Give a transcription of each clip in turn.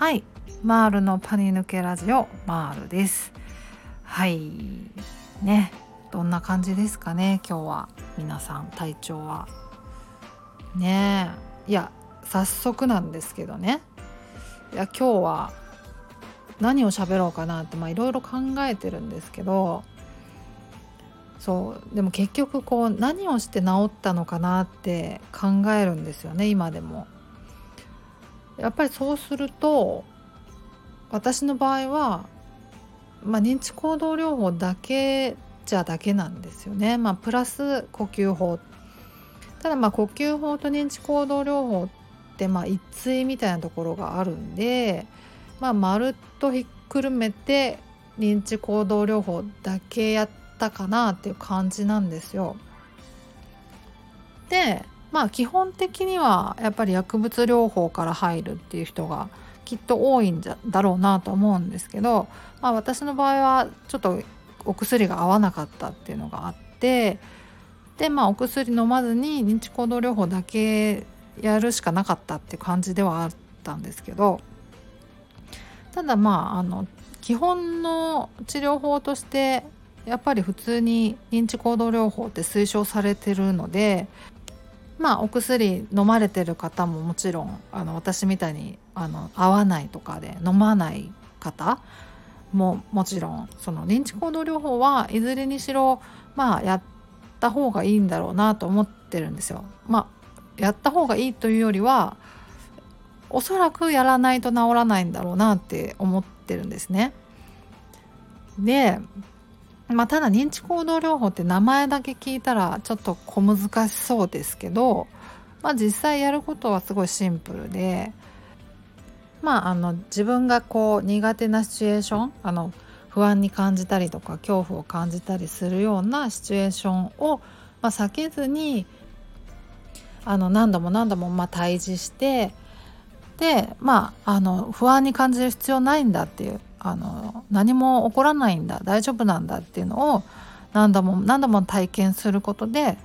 はい。マールのパニ抜けラジオマールです。はい。ね。どんな感じですかね今日は。皆さん体調は。ね。えいや早速なんですけどね。いや今日は何を喋ろうかなっていろいろ考えてるんですけどそう。でも結局こう何をして治ったのかなって考えるんですよね今でも。やっぱりそうすると私の場合は、まあ、認知行動療法だけじゃだけなんですよね。まあ、プラス呼吸法ただまあ呼吸法と認知行動療法ってまあ一対みたいなところがあるんで、まあ、まるっとひっくるめて認知行動療法だけやったかなっていう感じなんですよ。でまあ基本的にはやっぱり薬物療法から入るっていう人がきっと多いんじゃだろうなと思うんですけど、まあ、私の場合はちょっとお薬が合わなかったっていうのがあってでまあお薬飲まずに認知行動療法だけやるしかなかったって感じではあったんですけどただまああの基本の治療法としてやっぱり普通に認知行動療法って推奨されてるのでまあお薬飲まれてる方ももちろんあの私みたいにあの合わないとかで飲まない方ももちろんその認知行動療法はいずれにしろまあやった方がいいんだろうなと思ってるんですよ。まあやった方がいいというよりはおそらくやらないと治らないんだろうなって思ってるんですね。でまあ、ただ認知行動療法って名前だけ聞いたらちょっと小難しそうですけど、まあ、実際やることはすごいシンプルで、まあ、あの自分がこう苦手なシチュエーションあの不安に感じたりとか恐怖を感じたりするようなシチュエーションを、まあ、避けずにあの何度も何度もまあ対峙してでまああの不安に感じる必要ないんだっていうあの何も起こらないんだ大丈夫なんだっていうのを何度も何度も体験することで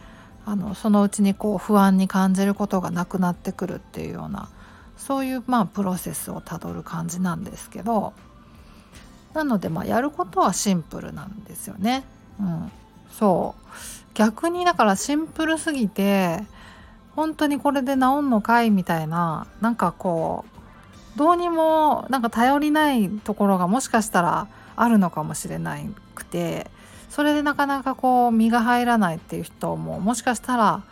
あのそのうちにこう不安に感じることがなくなってくるっていうようなそういうまあプロセスをたどる感じなんですけどなのでまあやることはシンプルなんですよね。うん、そう逆にだからシンプルすぎて本当にこれで治んのかいみたいななんかこうどうにもなんか頼りないところがもしかしたらあるのかもしれなくてそれでなかなかこう身が入らないっていう人ももしかしたら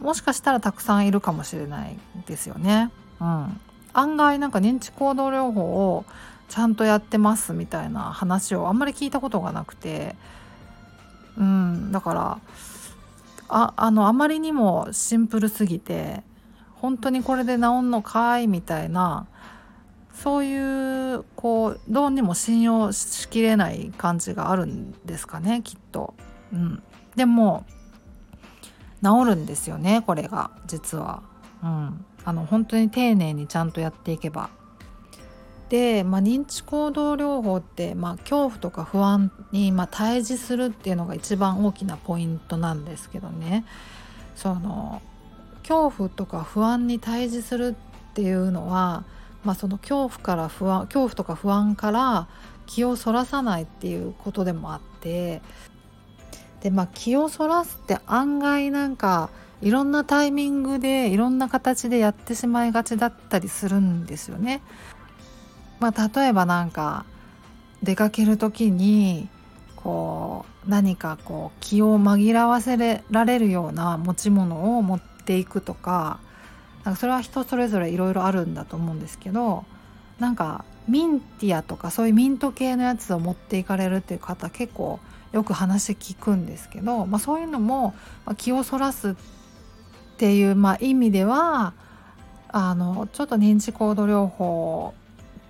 もしかしたらたくさんいるかもしれないですよね。うん、案外なんか認知行動療法をちゃんとやってますみたいな話をあんまり聞いたことがなくて、うん、だからああのあまりにもシンプルすぎて本当にこれで治んのかいみたいなそういうこうどうにも信用しきれない感じがあるんですかねきっと。うん、でも治るんですよねこれが実は。うん、あの本当に丁寧にちゃんとやっていけば。で、まあ、認知行動療法って、まあ、恐怖とか不安に、まあ、対峙するっていうのが一番大きなポイントなんですけどねその恐怖とか不安に対峙するっていうのはまあ、その恐怖から不安恐怖とか不安から気をそらさないっていうことでもあってでまあ気をそらすって案外なんかいろんなタイミングでいろんな形でやってしまいがちだったりするんですよね。まあ、例えばなんか出かける時にこう何かこう気を紛らわせられるような持ち物を持っていくとかなんかそれは人それぞれいろいろあるんだと思うんですけどなんかミンティアとかそういうミント系のやつを持っていかれるっていう方結構よく話聞くんですけど、まあ、そういうのも気をそらすっていう、まあ、意味ではあのちょっと認知行動療法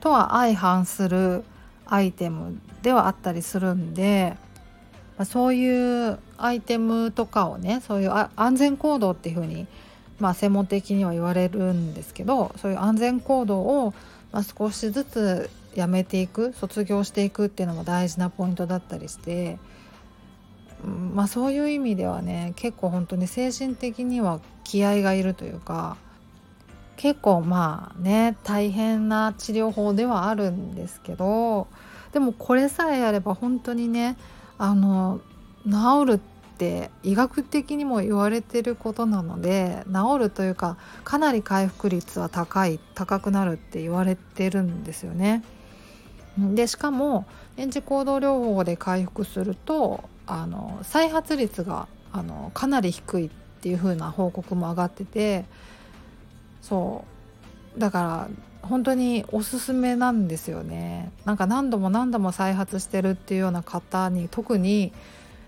とは相反するアイテムではあったりするんで、まあ、そういうアイテムとかをねそういう安全行動っていうふうにまあ、専門的には言われるんですけどそういう安全行動を、まあ、少しずつやめていく卒業していくっていうのも大事なポイントだったりして、まあ、そういう意味ではね結構本当に精神的には気合がいるというか結構まあね大変な治療法ではあるんですけどでもこれさえあれば本当にねあの治るって医学的にも言われてることなので治るというかかなり回復率は高い高くなるって言われてるんですよね。でしかも延時行動療法で回復するとあの再発率があのかなり低いっていう風な報告も上がっててそうだから本当におすすめなんですよねなんか何度も何度も再発してるっていうような方に特に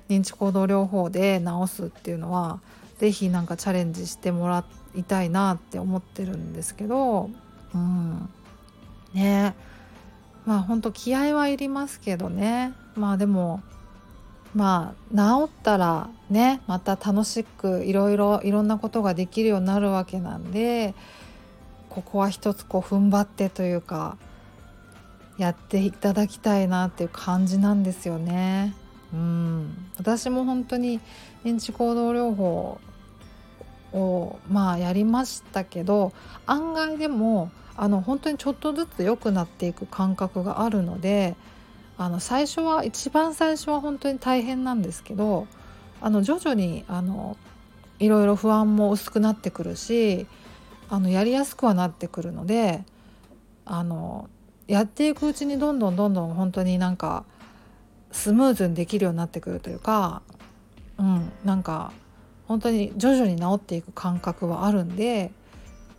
認知行動療法で治すっていうのは是非なんかチャレンジしてもらいたいなって思ってるんですけどうん。ね。まあ本当気合はいりますけどね。まあでもまあ治ったらねまた楽しくいろいろいろんなことができるようになるわけなんでここは一つこう踏ん張ってというかやっていただきたいなっていう感じなんですよね。うん。私も本当に認知行動療法をまあやりましたけど案外でもあの本当にちょっとずつ良くなっていく感覚があるのであの最初は一番最初は本当に大変なんですけどあの徐々にあのいろいろ不安も薄くなってくるしあのやりやすくはなってくるのであのやっていくうちにどんどんどんどん本当になんかスムーズにできるようになってくるというか、うん、なんか本当に徐々に治っていく感覚はあるんで、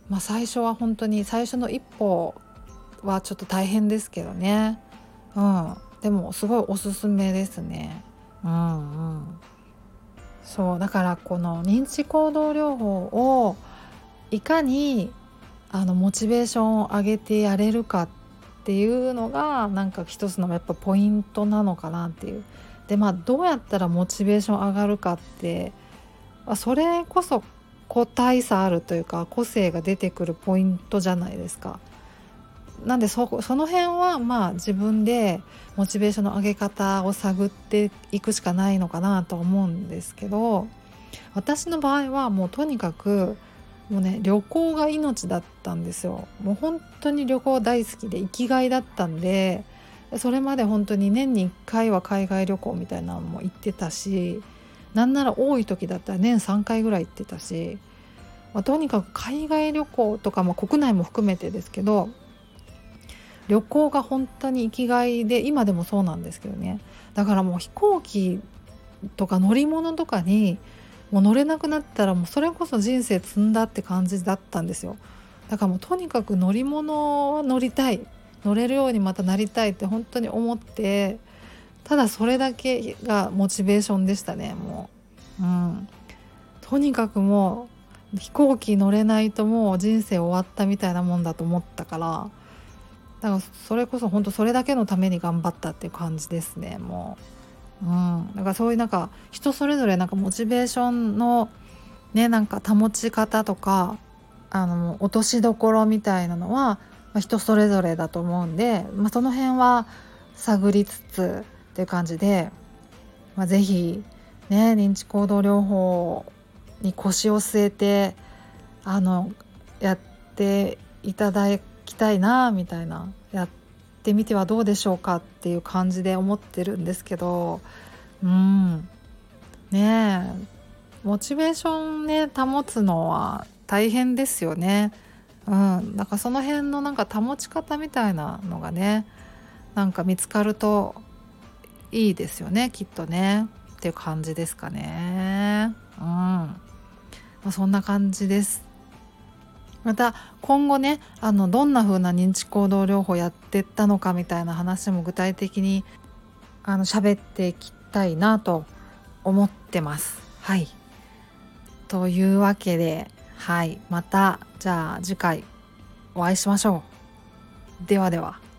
まあ、最初は本当に最初の一歩はちょっと大変ですけどね、うん、でもすごいおすすめですね。うんうん、そうだからこの認知行動療法をいかにあのモチベーションを上げてやれるかっていうのがなんか一つのやっぱポイントなのかなっていう。でまあどうやったらモチベーション上がるかってまそれこそ個体差あるというか個性が出てくるポイントじゃないですか。なんでそその辺はまあ自分でモチベーションの上げ方を探っていくしかないのかなと思うんですけど私の場合はもうとにかくもうね旅行が命だったんですよ。もう本当に旅行大好きで生きがいだったんでそれまで本当に年に1回は海外旅行みたいなのも行ってたしなんなら多い時だったら年3回ぐらい行ってたし、まあ、とにかく海外旅行とかも国内も含めてですけど旅行が本当に生きがいで今でもそうなんですけどね。だからもう飛行機とか乗り物とかにもう乗れなくなったらもうそれこそ人生積んだって感じだったんですよ。だからもうとにかく乗り物は乗りたい。乗れるようにまたなりたいって本当に思ってただそれだけがモチベーションでしたねもう。うん。とにかくもう飛行機乗れないともう人生終わったみたいなもんだと思ったからだからそれこそ本当それだけのために頑張ったっていう感じですねもう。うん、だからそういうなんか人それぞれなんかモチベーションのねなんか保ち方とかあの落としどころみたいなのは、まあ、人それぞれだと思うんで、まあ、その辺は探りつつっていう感じで、まあ、是非ね認知行動療法に腰を据えてあのやっていただきたいなみたいなやってってみてはどうでしょうかっていう感じで思ってるんですけどうんねえモチベーションね保つのは大変ですよね。うん、だからその辺のなんか保ち方みたいなのがねなんか見つかるといいですよねきっとねっていう感じですかね。うん、ま、そんな感じです。また今後ねあのどんな風な認知行動療法やってったのかみたいな話も具体的にあの喋っていきたいなと思ってます。はいというわけではいまたじゃあ次回お会いしましょう。ではでは。